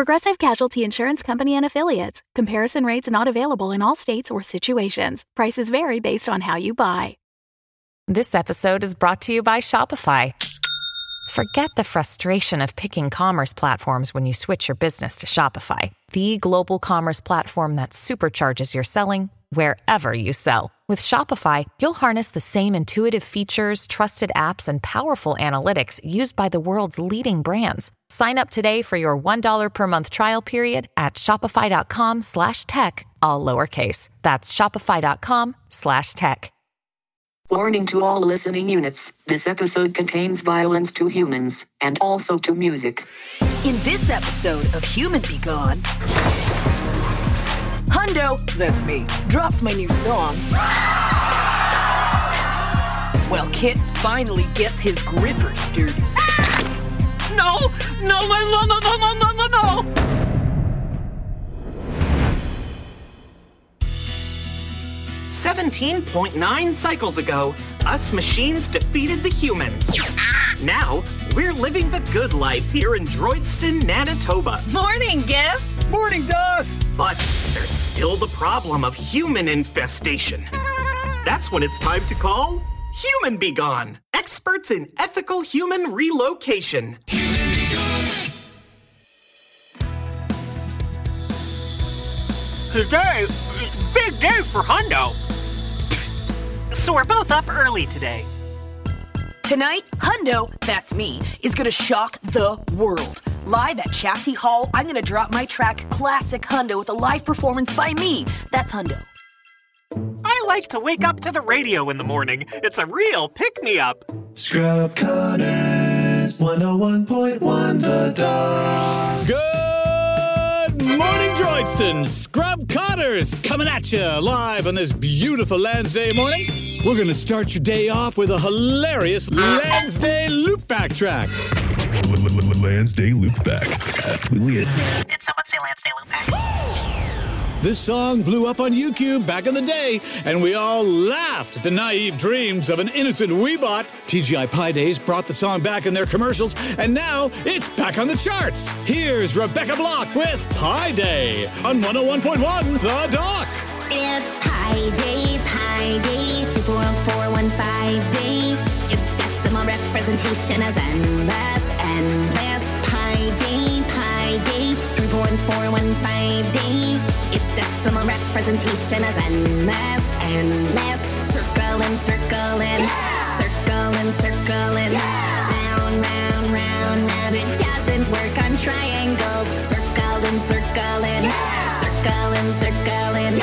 Progressive Casualty Insurance Company and Affiliates. Comparison rates not available in all states or situations. Prices vary based on how you buy. This episode is brought to you by Shopify. Forget the frustration of picking commerce platforms when you switch your business to Shopify, the global commerce platform that supercharges your selling wherever you sell. With Shopify, you'll harness the same intuitive features, trusted apps, and powerful analytics used by the world's leading brands. Sign up today for your $1 per month trial period at shopify.com slash tech, all lowercase. That's shopify.com slash tech. Warning to all listening units. This episode contains violence to humans and also to music. In this episode of Human-B-Gon, Hundo, that's me, drops my new song. Well, Kit finally gets his grippers dirty. No! No, no, no, no, no, no, no, no! Seventeen point nine cycles ago, us machines defeated the humans. Now, we're living the good life here in Droidston, Manitoba. Morning, Gif! Morning, Doss! But there's still the problem of human infestation. That's when it's time to call Human-B-Gon, experts in ethical human relocation. Today, big day for Hundo. So we're both up early today. Tonight, Hundo, that's me, is gonna shock the world. Live at Chassis Hall, I'm gonna drop my track Classic Hundo with a live performance by me. That's Hundo. I like to wake up to the radio in the morning. It's a real pick me up. Scrub Connors, 101.1 The Dog. Good morning, Droidston. Scrub Connors coming at you live on this beautiful Lansday morning. We're going to start your day off with a hilarious Lansday loopback track. Lansday Loopback. Did someone say Lansday Loopback? This song blew up on YouTube back in the day, and we all laughed at the naive dreams of an innocent Weebot. TGI Pi Days brought the song back in their commercials, and now it's back on the charts. Here's Rebecca Block with Pi Day on 101.1 The Doc. It's Pi Day, Pi Day, 3.415 day. It's decimal representation as endless, endless. Pi Day, Pi Day, 3.415 day. It's decimal representation as endless, endless. Circling, circling, circling, circling. Round, round, round, round. It doesn't work on triangles. Circling circling, circling, circling, circling.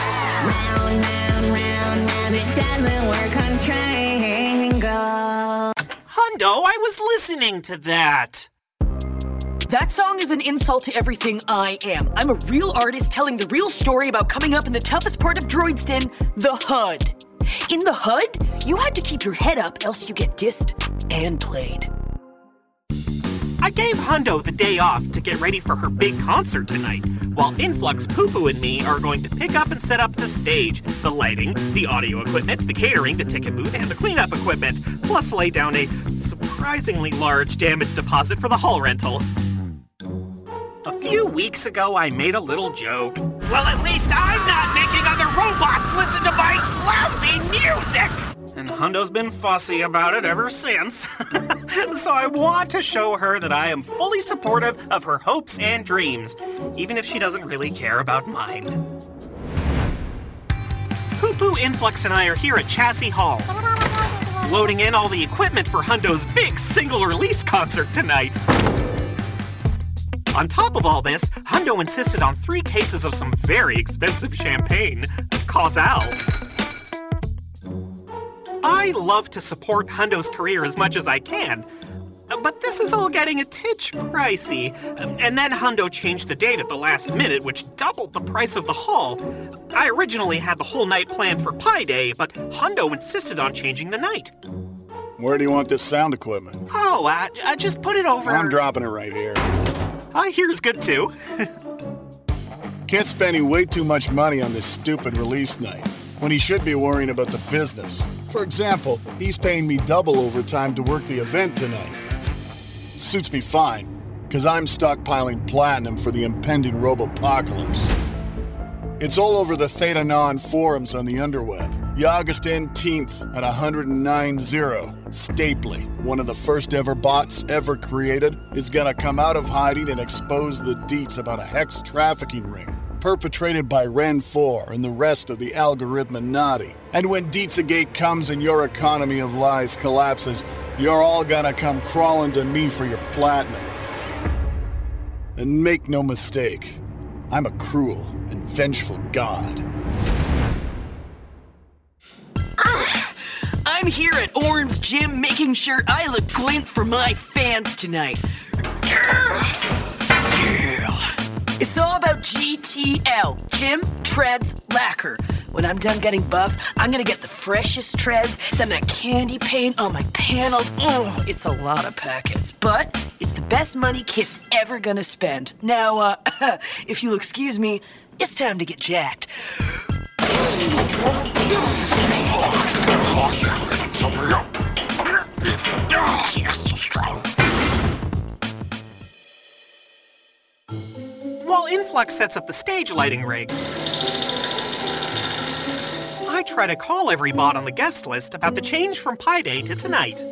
Round, round, round, round. It doesn't work on triangles. Hundo, I was listening to that. That song is an insult to everything I am. I'm a real artist telling the real story about coming up in the toughest part of Droidston, the HUD. In the HUD, you had to keep your head up, else you get dissed and played. I gave Hundo the day off to get ready for her big concert tonight, while Influx Poo Poo and me are going to pick up and set up the stage, the lighting, the audio equipment, the catering, the ticket booth, and the cleanup equipment, plus lay down a surprisingly large damage deposit for the hall rental. A few weeks ago, I made a little joke. Well, at least I'm not making other robots listen to my lousy music! And Hundo's been fussy about it ever since. so I want to show her that I am fully supportive of her hopes and dreams, even if she doesn't really care about mine. Poo Influx and I are here at Chassis Hall, loading in all the equipment for Hundo's big single release concert tonight. On top of all this, Hundo insisted on three cases of some very expensive champagne, Cazal. I love to support Hundo's career as much as I can, but this is all getting a titch pricey. And then Hundo changed the date at the last minute, which doubled the price of the hall. I originally had the whole night planned for Pi Day, but Hundo insisted on changing the night. Where do you want this sound equipment? Oh, I, uh, just put it over. I'm dropping it right here. I here's good too. Kit's spending way too much money on this stupid release night when he should be worrying about the business. For example, he's paying me double overtime to work the event tonight. Suits me fine, because I'm stockpiling platinum for the impending robopocalypse. It's all over the Theta Non forums on the underweb. August 18th at 109.0, Stapley, one of the first ever bots ever created, is gonna come out of hiding and expose the deets about a hex trafficking ring perpetrated by Ren 4 and the rest of the Algorithminati. And when Deetsagate comes and your economy of lies collapses, you're all gonna come crawling to me for your platinum. And make no mistake, I'm a cruel and vengeful god. I'm here at Orm's gym making sure I look glint for my fans tonight. Yeah. It's all about GTL, Gym Treads Lacquer. When I'm done getting buff, I'm gonna get the freshest treads, then that candy paint on my panels. Oh, it's a lot of packets, but it's the best money Kit's ever gonna spend. Now, uh, if you'll excuse me, it's time to get jacked. While Influx sets up the stage lighting rig, I try to call every bot on the guest list about the change from Pi Day to tonight.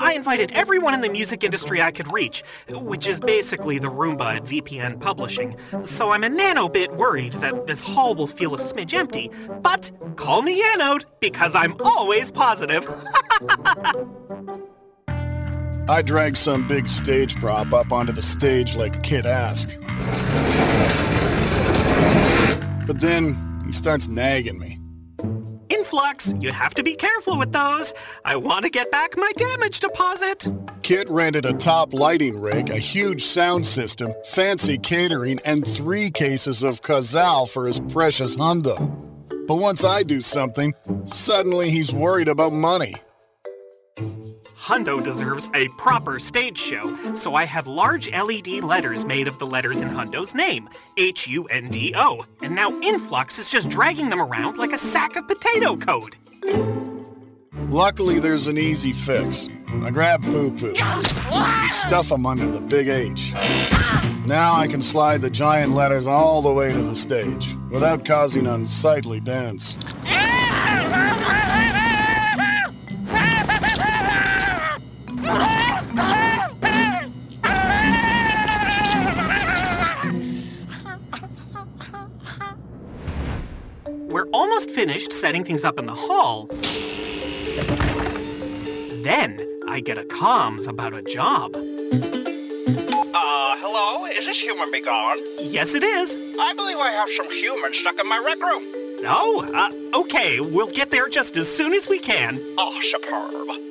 I invited everyone in the music industry I could reach, which is basically the Roomba at VPN Publishing. So I'm a nanobit worried that this hall will feel a smidge empty. But call me Anode, because I'm always positive. I dragged some big stage prop up onto the stage like Kit asked. But then he starts nagging me. Influx, you have to be careful with those. I want to get back my damage deposit. Kit rented a top lighting rig, a huge sound system, fancy catering, and three cases of Cazal for his precious Hundo. But once I do something, suddenly he's worried about money. Hundo deserves a proper stage show, so I have large LED letters made of the letters in Hundo's name, H U N D O, and now Influx is just dragging them around like a sack of potato code. Luckily, there's an easy fix. I grab Poo Poo and stuff him under the big H. Now I can slide the giant letters all the way to the stage without causing unsightly dance. We're almost finished setting things up in the hall. Then I get a comms about a job. Uh, hello? Is this Human-B-Gon? Yes, it is. I believe I have some humans stuck in my rec room. Oh, uh, okay, we'll get there just as soon as we can. Oh, superb.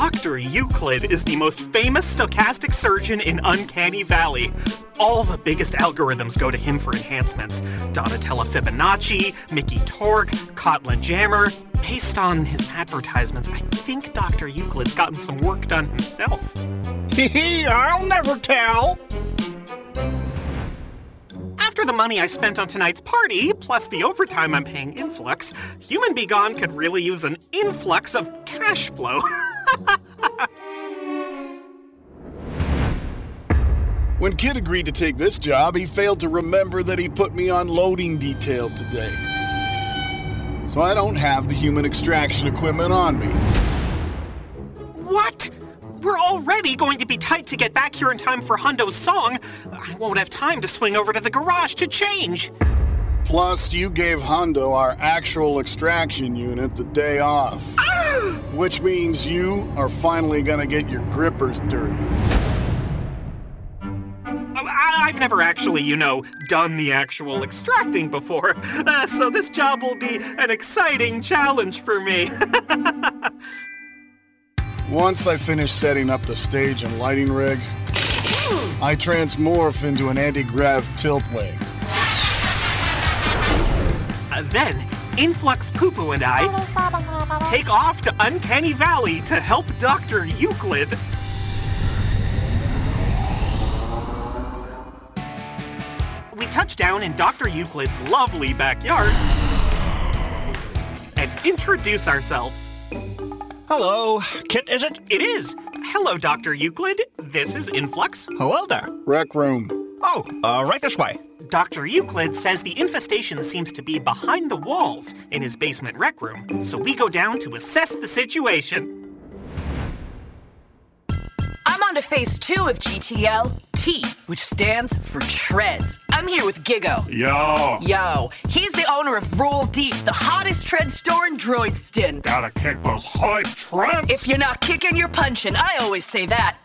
Dr. Euclid is the most famous stochastic surgeon in Uncanny Valley. All the biggest algorithms go to him for enhancements. Donatella Fibonacci, Mickey Torque, Kotlin Jammer. Based on his advertisements, I think Dr. Euclid's gotten some work done himself. Hee I'll never tell. After the money I spent on tonight's party, plus the overtime I'm paying Influx, Human-B-Gon could really use an influx of cash flow. When Kit agreed to take this job, he failed to remember that he put me on loading detail today. So I don't have the human extraction equipment on me. what? We're already going to be tight to get back here in time for Hundo's song. I won't have time to swing over to the garage to change. Plus, you gave Hundo our actual extraction unit the day off. Which means you are finally gonna get your grippers dirty. I- I've never actually, you know, done the actual extracting before, uh, so this job will be an exciting challenge for me. Once I finish setting up the stage and lighting rig, I transmorph into an anti-grav tilt wing. Then, Influx Poo and I take off to Uncanny Valley to help Dr. Euclid. We touch down in Dr. Euclid's lovely backyard and introduce ourselves. Hello, Kit, is it? It is. Hello, Dr. Euclid. This is Influx. Hello there. Rec room. Oh, uh, right this way. Dr. Euclid says the infestation seems to be behind the walls in his basement rec room, so we go down to assess the situation. I'm on to phase two of GTL, T, which stands for Treads. I'm here with Gigo. Yo. Yo, he's the owner of Roll Deep, the hottest tread store in Droidston. Gotta kick those hype treads. If you're not kicking, you're punching. I always say that.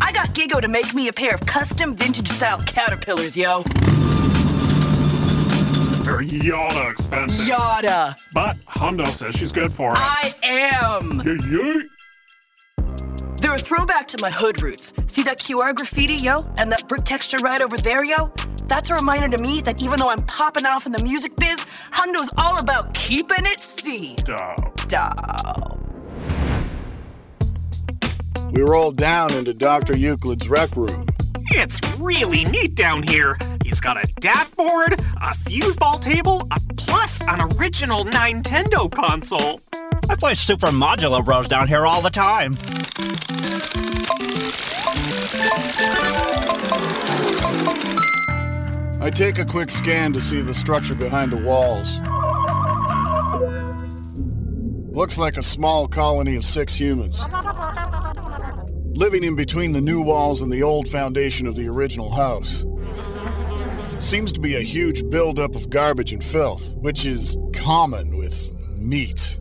I got Gigo to make me a pair of custom vintage style caterpillars, yo. They're yada expensive. Yada. But Hundo says she's good for it. I am. Yee yee. They're a throwback to my hood roots. See that QR graffiti, yo? And that brick texture right over there, yo? That's a reminder to me that even though I'm popping off in the music biz, Hundo's all about keeping it C. Dope. Dope. We roll down into Dr. Euclid's rec room. It's really neat down here. He's got a DAT board, a fuseball table, a plus an original Nintendo console. I play Super Modular Bros down here all the time. I take a quick scan to see the structure behind the walls. Looks like a small colony of six humans. Living in between the new walls and the old foundation of the original house. Seems to be a huge buildup of garbage and filth, which is common with meat.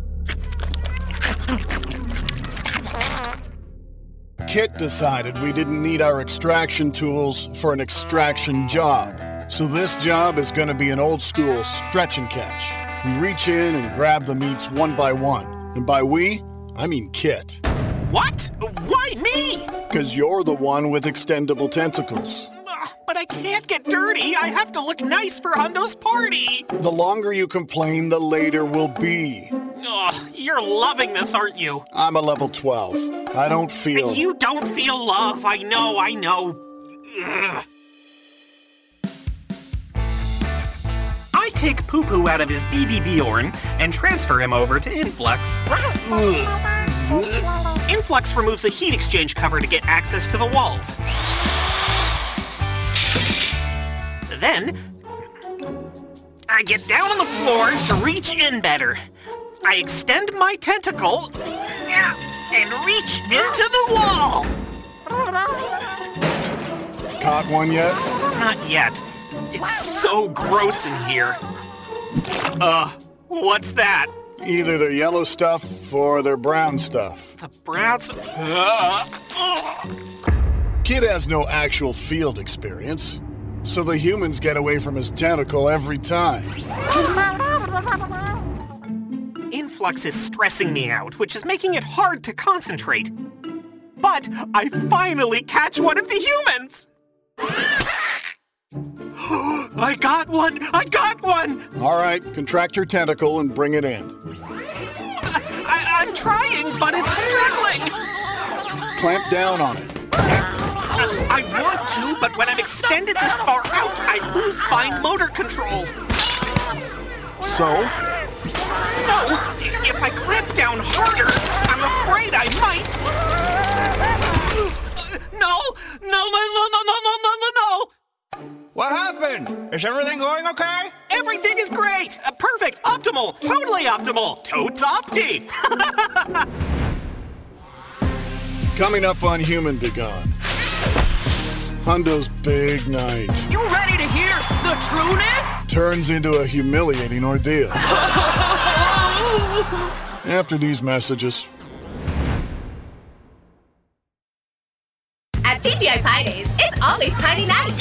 Kit decided we didn't need our extraction tools for an extraction job. So this job is going to be an old school stretch and catch. We reach in and grab the meats one by one. And by we, I mean Kit. What? Why me? Because you're the one with extendable tentacles. Ugh, But I can't get dirty. I have to look nice for Hundo's party. The longer you complain, the later we'll be. Ugh, you're loving this, aren't you? I'm a level 12. I don't feel. You don't feel love. I know, I know. Ugh. I take Poo Poo out of his BB Bjorn and transfer him over to Influx. Influx removes the heat exchange cover to get access to the walls. Then, I get down on the floor to reach in better. I extend my tentacle and reach into the wall. Caught one yet? Not yet. It's so gross in here. Uh, what's that? Either they're yellow stuff or they're brown stuff. The brown stuff? Kit has no actual field experience, so the humans get away from his tentacle every time. Influx is stressing me out, which is making it hard to concentrate. But I finally catch one of the humans! I got one! I got one! All right, contract your tentacle and bring it in. I, I'm trying, but it's struggling! Clamp down on it. I want to, but when I'm extended this far out, I lose fine motor control. So, So, if I clamp down harder, I'm afraid I might. No, no, no, no, no, no, no, no, no, no. What happened? Is everything going okay? Everything is great, uh, perfect, optimal, totally optimal, totes opti. coming up on Human-B-Gon. Hundo's big night You ready to hear the trueness? turns into a humiliating ordeal. After these messages, At TGI Pie Days, it's always Piney Night.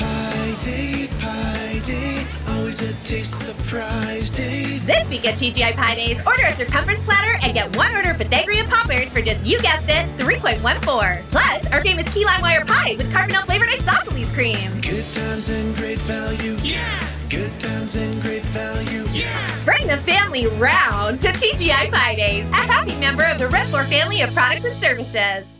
Taste surprise day. This week at TGI Pie Days, order a circumference platter and get one order of Pythagorean poppers for just, you guessed it, 3.14. Plus, our famous key lime wire pie with carbonel flavored isosceles cream. Good times and great value. Yeah. Good times and great value. Yeah. Bring the family round to TGI Pie Days, a happy member of the Red Floor family of products and services.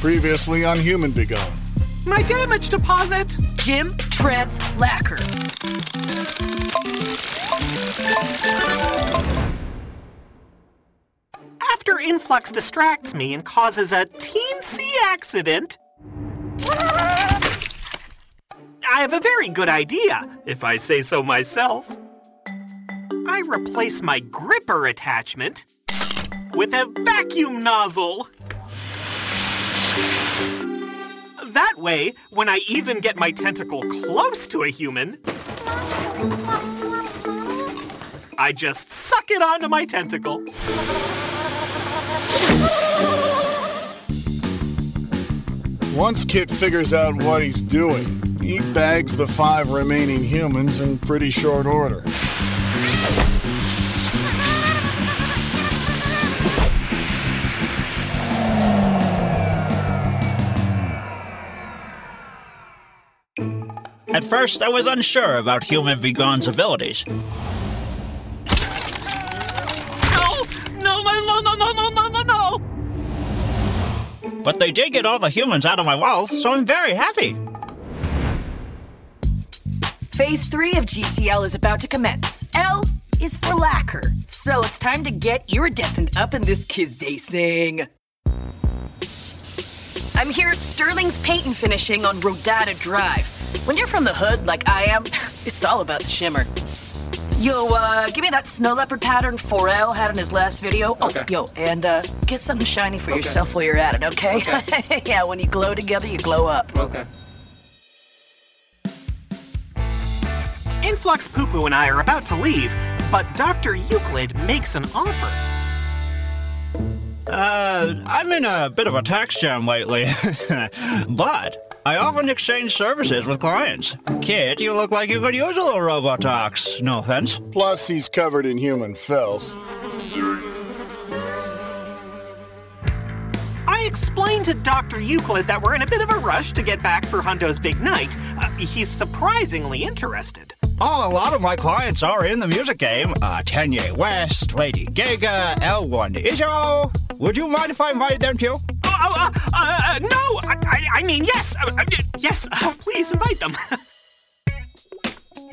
Previously on Human-B-Gon. My damage deposit! Gym treads lacquer. After Influx distracts me and causes a teensy accident, I have a very good idea, if I say so myself. I replace my gripper attachment with a vacuum nozzle. That way, when I even get my tentacle close to a human, I just suck it onto my tentacle. Once Kit figures out what he's doing, he bags the five remaining humans in pretty short order. At first, I was unsure about Human-B-Gon's abilities. No! No, no, no, no, no, no, no, no! But they did get all the humans out of my walls, so I'm very happy. Phase three of GTL is about to commence. L is for lacquer, so it's time to get iridescent up in this kizzacing. I'm here at Sterling's Paint and Finishing on Rodada Drive. When you're from the hood like I am, it's all about the shimmer. Yo, uh, give me that snow leopard pattern Forel had in his last video. Oh, yo, and uh, get something shiny for yourself while you're at it, okay? yeah, when you glow together, you glow up. Okay. Influx Poo Poo and I are about to leave, but Dr. Euclid makes an offer. Uh, I'm in a bit of a tax jam lately. but I often exchange services with clients. Kit, you look like you could use a little Robotox. No offense. Plus, he's covered in human filth. I explained to Dr. Euclid that we're in a bit of a rush to get back for Hundo's big night. Uh, he's surprisingly interested. Oh, a lot of my clients are in the music game. Uh, Kanye West, Lady Gaga, L1 Ijo. Would you mind if I invited them too? Oh, oh, uh, uh, uh, no! I, I, I mean, yes! Uh, uh, yes, uh, please invite them.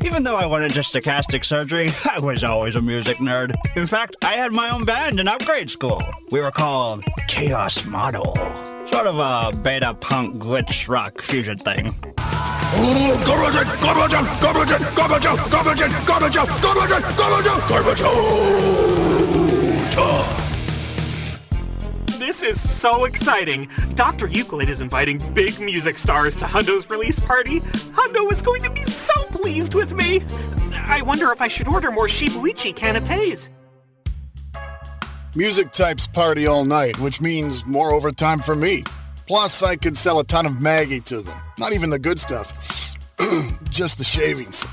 Even though I wanted just stochastic surgery, I was always a music nerd. In fact, I had my own band in upgrade school. We were called Chaos Model. Sort of a beta punk glitch rock fusion thing. Garbage This is so exciting. Dr. Euclid is inviting big music stars to Hundo's release party. Hundo is going to be so pleased with me. I wonder if I should order more Shibuichi canapes. Music types party all night, which means more overtime for me. Plus, I could sell a ton of Maggie to them. Not even the good stuff, just the shavings.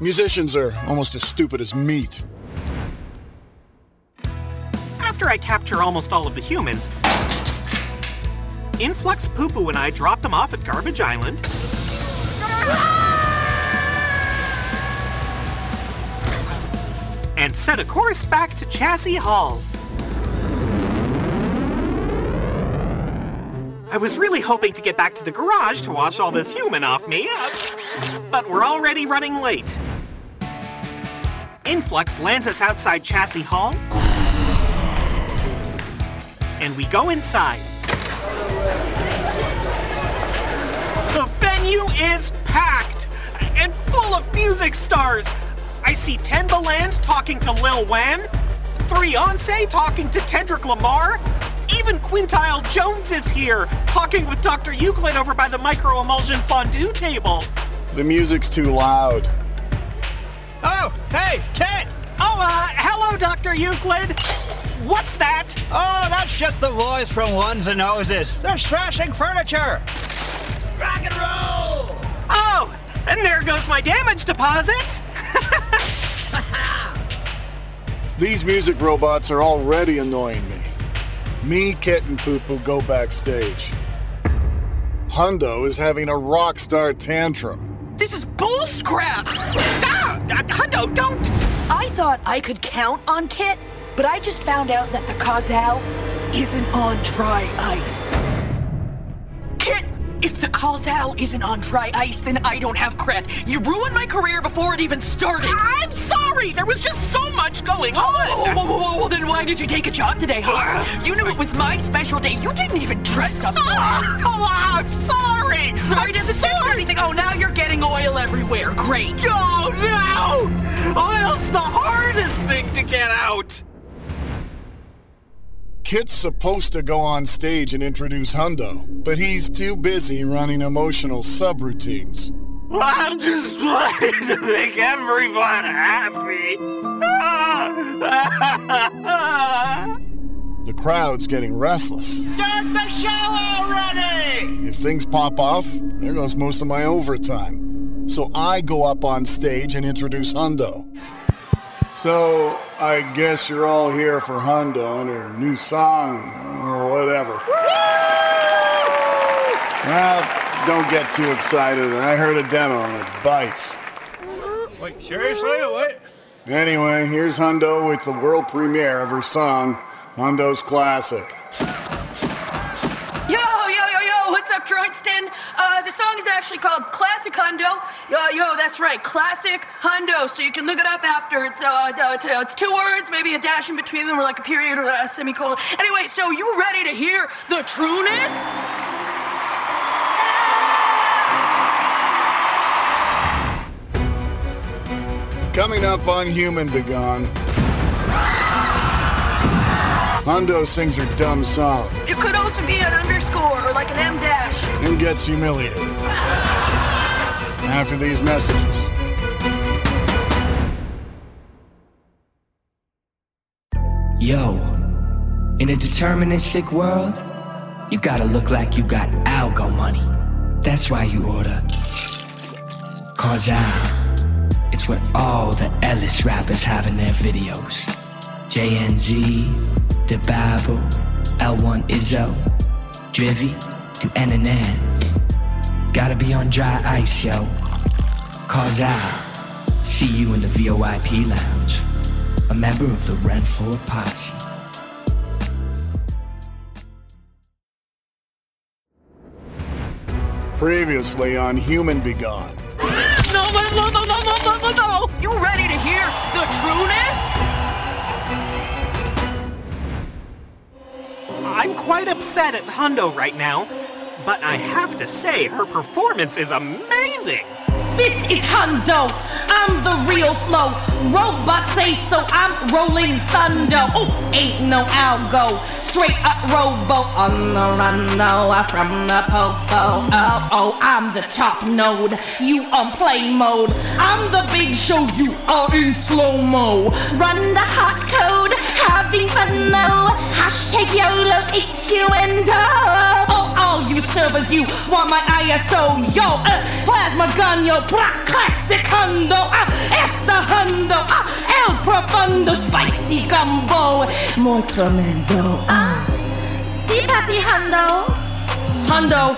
Musicians are almost as stupid as meat. After I capture almost all of the humans, Influx Poo Poo and I drop them off at Garbage Island. And set a course back to Chassis Hall. I was really hoping to get back to the garage to wash all this human off me, but we're already running late. Influx lands us outside Chassis Hall, and we go inside. The venue is packed and full of music stars. I see Timbaland talking to Lil Wan, Threonce talking to Kendrick Lamar, even Quintile Jones is here, talking with Dr. Euclid over by the micro emulsion fondue table. The music's too loud. Oh, hey, Kit! Oh, uh, hello, Dr. Euclid. What's that? Oh, that's just the boys from Ones and Noses. They're trashing furniture. Rock and roll! Oh, And there goes my damage deposit! These music robots are already annoying me. Me, Kit, and Poo Poo go backstage. Hundo is having a rock star tantrum. This is bullscrap! Stop! Hundo, don't! I thought I could count on Kit, but I just found out that the Cazal isn't on dry ice. Kit, if the Cazal isn't on dry ice, then I don't have cred. You ruined my career before it even started. I'm sorry! There was just so much going oh, on! Oh, whoa, whoa, whoa, well, then why did you take a job today, huh? You knew it was my special day. You didn't even dress up for it. Oh, I'm sorry! Sorry I'm doesn't sorry. fix anything. Oh, now you're getting oil everywhere. Great. Oh, no! Oil's the hardest thing to get out! Kit's supposed to go on stage and introduce Hundo, but he's too busy running emotional subroutines. I'm just trying to make everyone happy. The crowd's getting restless. Start the show already! If things pop off, there goes most of my overtime. So I go up on stage and introduce Hundo. So I guess you're all here for Hundo and her new song or whatever. Well, don't get too excited. I heard a demo and it bites. Wait, seriously? What? Anyway, here's Hundo with the world premiere of her song, Hundo's Classic. Droidston? Uh, the song is actually called Classic Hundo. Yo, yo, that's right, Classic Hundo. So you can look it up after. It's, uh, uh, it's, uh, it's two words, maybe a dash in between them, or like a period or a semicolon. Anyway, so you ready to hear the trueness? Coming up on Human-B-Gon. Hundo sings her dumb song It could also be an underscore or like an M dash. and gets humiliated. After these messages. Yo, in a deterministic world, you gotta look like you got algo money. That's why you order Cazal. It's what all the Ellis rappers have in their videos. JNZ, the Bible. L1 Izzo, Drivy, and NNN. Gotta be on dry ice, yo. Cause I see you in the VOIP lounge, a member of the Renfloor Posse. Previously on Human-B-Gon. No, no, no, no, no, no, no, no! You ready to hear the true name? Quite upset at Hundo right now, but I have to say her performance is amazing. This is Hundo. I'm the real flow. Robots say so. I'm rolling thunder. Oh, ain't no algo. Straight up robo on the run. No, I'm from the popo. Oh, oh, I'm the top node. You on play mode. I'm the big show. You are in slow mo. Run the hot code. Having fun now. Hashtag YOLO H U N O. Oh, all you servers, you want my ISO. Yo, uh, plasma gun, yo, bra, classic hundo. Ah, it's the hundo. Ah, el profundo, spicy gumbo. Muy tremendo. Ah, si papi hundo. Hundo.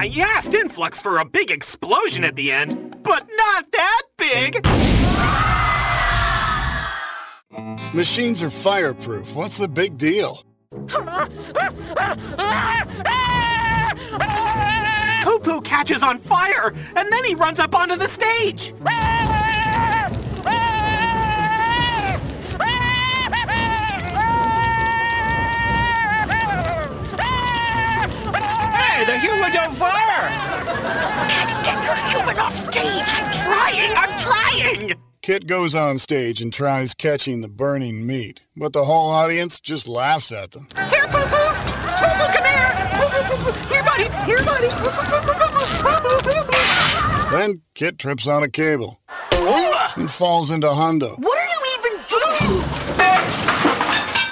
I asked Influx for a big explosion at the end, but not that big. Machines are fireproof. What's the big deal? Poo Poo catches on fire, and then he runs up onto the stage. Hey, the human's on fire! Human off stage! I'm trying, I'm trying! Kit goes on stage and tries catching the burning meat, but the whole audience just laughs at them. Here, Poo Poo! Poo Poo, come here! Poo Poo, Poo Poo! Here, buddy! Here, buddy! Poo Poo! Then Kit trips on a cable and falls into Hundo. What are you even doing?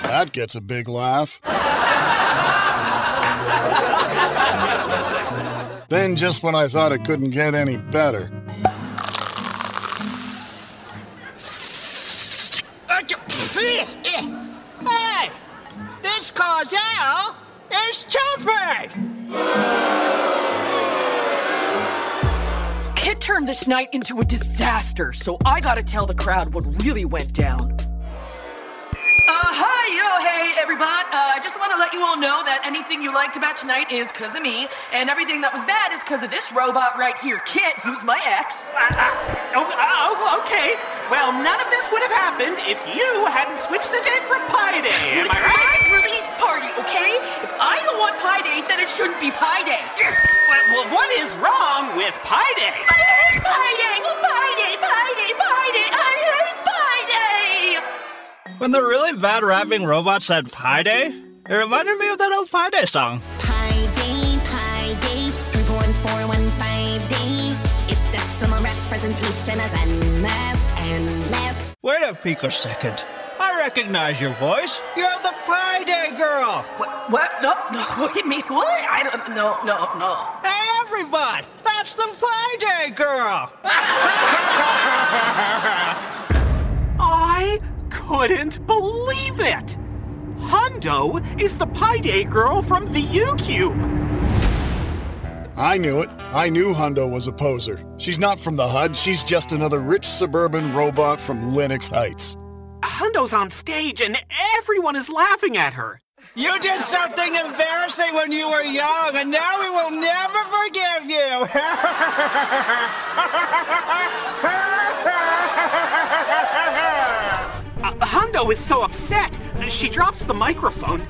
That gets a big laugh. Then, just when I thought it couldn't get any better, Hey! This Cazal is Chilford! Kit turned this night into a disaster, so I gotta tell the crowd what really went down. Everybody. Uh, I just want to let you all know that anything you liked about tonight is because of me, and everything that was bad is because of this robot right here, Kit, who's my ex. Oh, oh, okay. Well, none of this would have happened if you hadn't switched the date from Pi Day. Am it's I right? my release party, okay? If I don't want Pi Day, then it shouldn't be Pi Day. Well, well, what is wrong with Pi Day? I hate Pi Day! Pi Day, Pi Day, Pi Day! When the really bad rapping robot said Pi Day, it reminded me of that old Pi Day song. Pi day, pi day, 3.415 day. It's decimal representation as endless, endless. Wait a peek second. I recognize your voice. You're the Pi Day girl. What? What? No, no, wait a minute. What? I don't, no, no, no. Hey, everybody! That's the Pi Day girl! I couldn't believe it! Hundo is the Pi Day girl from the U Cube. I knew it. I knew Hundo was a poser. She's not from the HUD, she's just another rich suburban robot from Linux Heights. Hundo's on stage and everyone is laughing at her. You did something embarrassing when you were young, and now we will never forgive you! Uh, Hundo is so upset, that she drops the microphone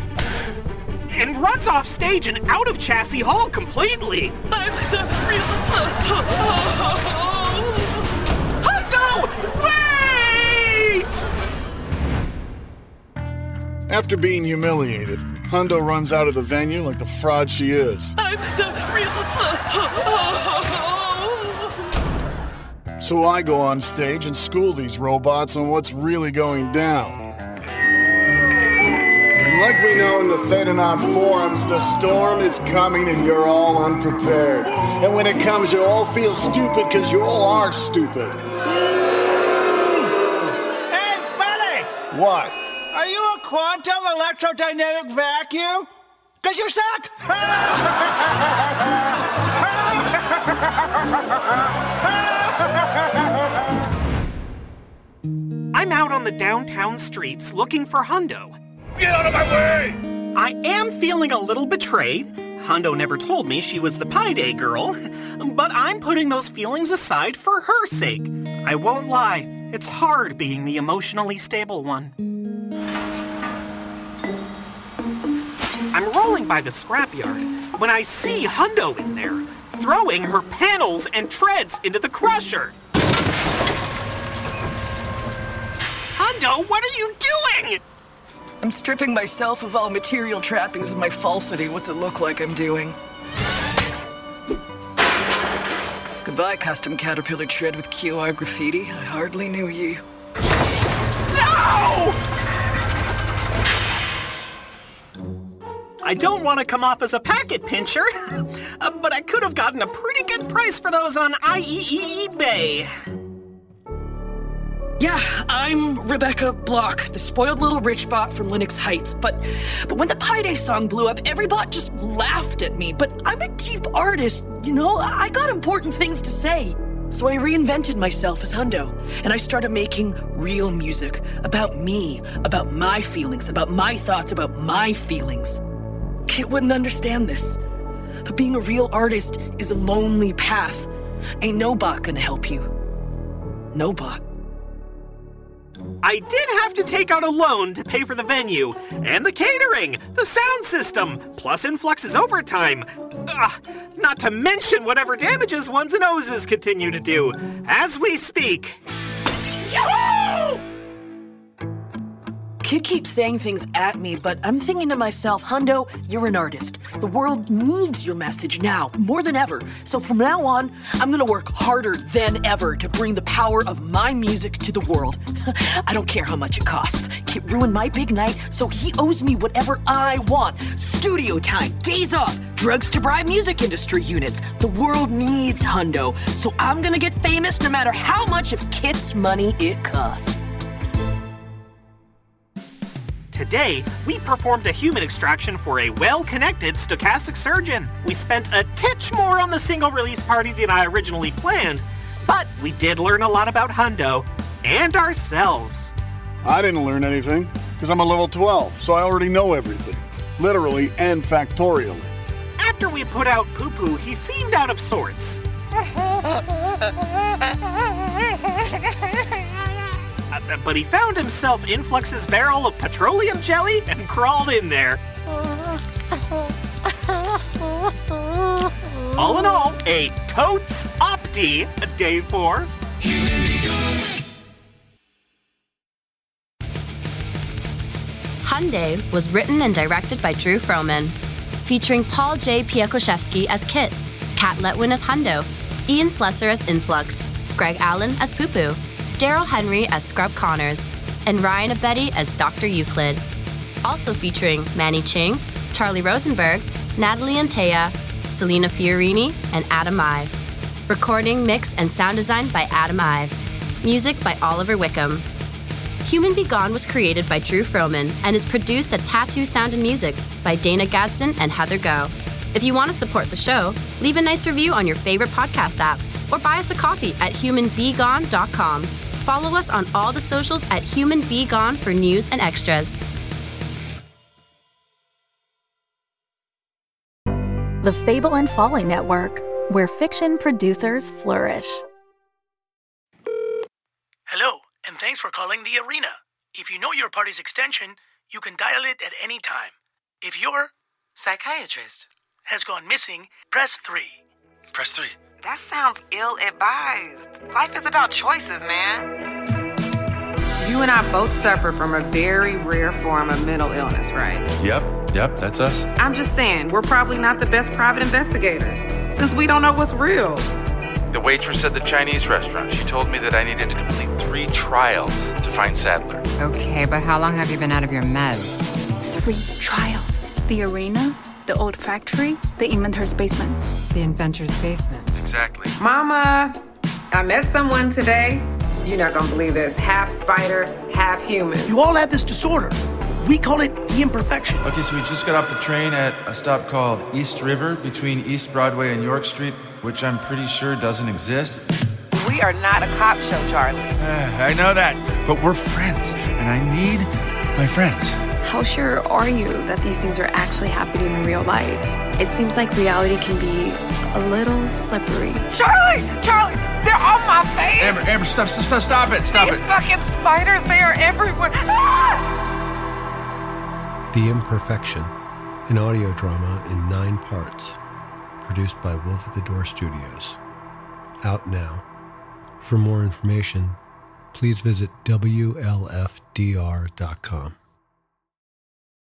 and runs off stage and out of Chassis Hall completely. I'm the real Hundo! Wait! After being humiliated, Hundo runs out of the venue like the fraud she is. I'm the real So I go on stage and school these robots on what's really going down. And like we know in the Thedanon forums, the storm is coming and you're all unprepared. And when it comes, you all feel stupid because you all are stupid. Hey, buddy! What? Are you a quantum electrodynamic vacuum? Because you suck! I'm out on the downtown streets looking for Hundo. Get out of my way! I am feeling a little betrayed. Hundo never told me she was the Pi Day girl, but I'm putting those feelings aside for her sake. I won't lie, it's hard being the emotionally stable one. I'm rolling by the scrapyard when I see Hundo in there, throwing her panels and treads into the crusher. What are you doing? I'm stripping myself of all material trappings of my falsity. What's it look like I'm doing? Goodbye, custom caterpillar tread with QR graffiti. I hardly knew you. No! I don't want to come off as a packet pincher, but I could have gotten a pretty good price for those on IEE eBay. Yeah, I'm Rebecca Block, the spoiled little rich bot from Linux Heights. But but when the Pi Day song blew up, every bot just laughed at me. But I'm a deep artist, you know, I got important things to say. So I reinvented myself as Hundo, and I started making real music about me, about my feelings, about my thoughts, about my feelings. Kit wouldn't understand this. But being a real artist is a lonely path. Ain't no bot gonna help you. No bot. I did have to take out a loan to pay for the venue, and the catering, the sound system, plus Influx's overtime. Ugh, not to mention whatever damages ones and noses continue to do, as we speak. Yahoo! Kit keeps saying things at me, but I'm thinking to myself, Hundo, you're an artist. The world needs your message now, more than ever. So from now on, I'm gonna work harder than ever to bring the power of my music to the world. I don't care how much it costs. Kit ruined my big night, so he owes me whatever I want. Studio time, days off, drugs to bribe music industry units. The world needs Hundo, so I'm gonna get famous no matter how much of Kit's money it costs. Today, we performed a human extraction for a well connected stochastic surgeon. We spent a titch more on the single release party than I originally planned, but we did learn a lot about Hundo and ourselves. I didn't learn anything because I'm a level 12, so I already know everything, literally and factorially. After we put out Poo Poo, he seemed out of sorts. But he found himself in Flux's barrel of petroleum jelly and crawled in there. All in all, a totes opti day four. Hunday was written and directed by Drew Frohmann, featuring Paul J. Piekoszewski as Kit, Kat Letwin as Hundo, Ian Slessor as Influx, Greg Allen as Poopoo, Darryl Henry as Scrub Connors, and Ryan Abedi as Dr. Euclid. Also featuring Manny Ching, Charlie Rosenberg, Natalie Antaya, Selina Fiorini, and Adam Ive. Recording, mix, and sound design by Adam Ive. Music by Oliver Wickham. Human-B-Gon was created by Drew Frohmann and is produced at TA2 Sound and Music by Dana Gadsden and Heather Ngo. If you want to support the show, leave a nice review on your favorite podcast app or buy us a coffee at humanbegone.com. Follow us on all the socials at Human-B-Gon for news and extras. The Fable and Folly Network, where fiction producers flourish. Hello, and thanks for calling the arena. If you know your party's extension, you can dial it at any time. If your psychiatrist has gone missing, press 3. Press 3. That sounds ill advised. Life is about choices, man. You and I both suffer from a very rare form of mental illness, right? Yep, yep, that's us. I'm just saying, we're probably not the best private investigators since we don't know what's real. The waitress at the Chinese restaurant, she told me that I needed to complete three trials to find Sadler. Okay, but how long have you been out of your meds? Three trials. The arena, the old factory, the inventor's basement. The inventor's basement. Exactly. Mama, I met someone today. You're not gonna believe this. Half spider, half human. You all have this disorder. We call it the imperfection. Okay, so we just got off the train at a stop called East River between East Broadway and York Street, which I'm pretty sure doesn't exist. We are not a cop show, Charlie. I know that, but we're friends, and I need my friends. How sure are you that these things are actually happening in real life? It seems like reality can be a little slippery. Charlie! Charlie! They're on my face! Amber, Amber, stop, stop, stop stop it, stop These it. fucking spiders, they are everywhere. Ah! The Imperfection, an audio drama in nine parts, produced by Wolf at the Door Studios. Out now. For more information, please visit WLFDR.com.